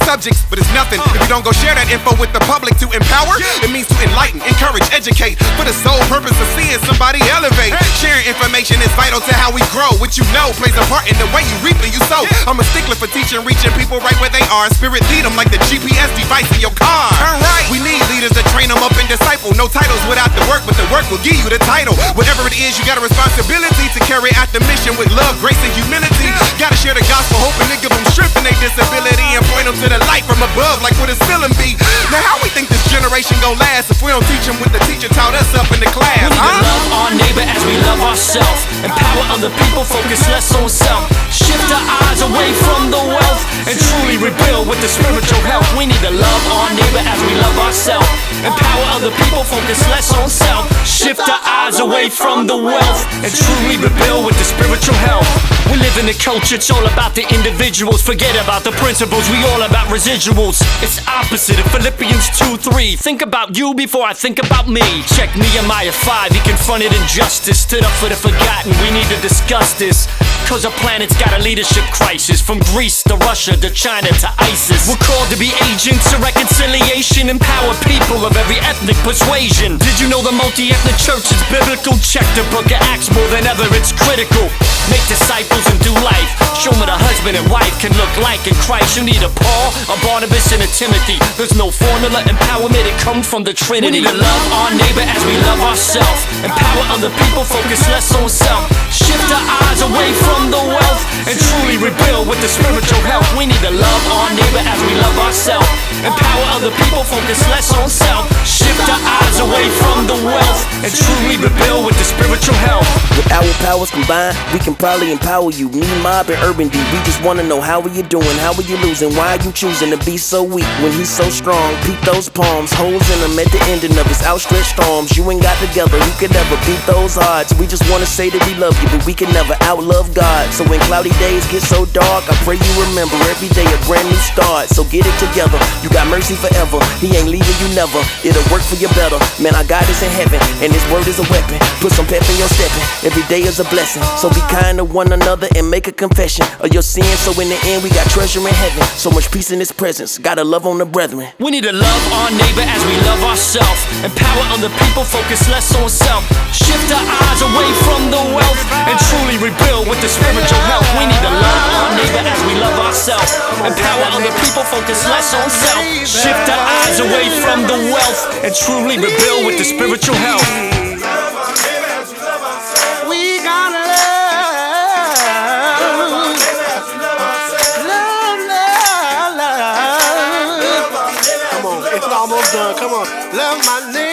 subjects, but it's nothing if you don't go share that info with the public to empower. It means to enlighten, encourage, educate for the sole purpose of seeing somebody elevate. Sharing information is vital to how we grow. What you know plays a part in the way you reap and you sow. I'm a stickler for teaching, reaching people right where they are. Spirit lead them like the GPS device in your car. Turn right. We need leaders to train them up and disciple. No titles without the work, but the work will give you the title. Whatever it is, you got a responsibility to carry out the mission with love, grace, and humility. Gotta share the gospel, hoping to give them strength in their disability and point them to the light from above, like what it's feeling be. Now, how we think this generation gon' last if we don't teach them what the teacher taught us up in the class? We need to love our neighbor as we love ourselves. Empower other people, focus less on self. Shift our eyes away from the wealth and truly rebuild with the spiritual health. We need to love our neighbor as we love ourselves. Empower other people, focus less on self. Shift our eyes away from the wealth and truly rebuild with the spiritual health. We live in a culture, it's all about the individuals. Forget about the principles, we all about residuals. It's opposite of Philippians 2 3. Think about you before I think about me. Check Nehemiah 5, he confronted injustice, stood up for the forgotten. We need to discuss this. Cause our planet's got a leadership crisis From Greece to Russia to China to ISIS We're called to be agents of reconciliation Empower people of every ethnic persuasion Did you know the multi-ethnic church is biblical? Check the book of Acts more than ever, it's critical Make disciples and do life Show me the husband and wife can look like in Christ You need a Paul, a Barnabas and a Timothy There's no formula, empowerment, it comes from the Trinity We need to love our neighbor as we love ourselves Empower other people, focus less on self Shift our eyes away from the wealth and truly rebuild with the spiritual health. We need to love our neighbor as we love ourselves. Empower other people, focus less on self. Shift our eyes away from the wealth and truly rebuild with the spiritual health. Powers combined, we can probably empower you. Me, Maub, and Urban D. We just wanna know how are you doing? How are you losing? Why are you choosing to be so weak when he's so strong? Peep those palms, holes in them at the ending of his outstretched arms. You ain't got together, who could ever beat those odds? We just wanna say that we love you, but we can never outlove God. So when cloudy days get so dark, pray you remember every day a brand new start. So get it together. You got mercy forever. He ain't leaving you never. It'll work for you better. Man, our God is in heaven, and His word is a weapon. Put some pep in your stepping. Every day is a blessing. So be kind to one another and make a confession of your sins. So in the end, we got treasure in heaven. So much peace in His presence. Gotta love on the brethren. We need to love our neighbor as we love ourselves. Empower other people, focus less on self. Shift our eyes away from the wealth Empower other people, focus less on self. Shift our eyes away from the wealth and truly rebuild with the spiritual health. We gotta love. Love, love, love. Come on, it's almost done. Come on, love my neighbor.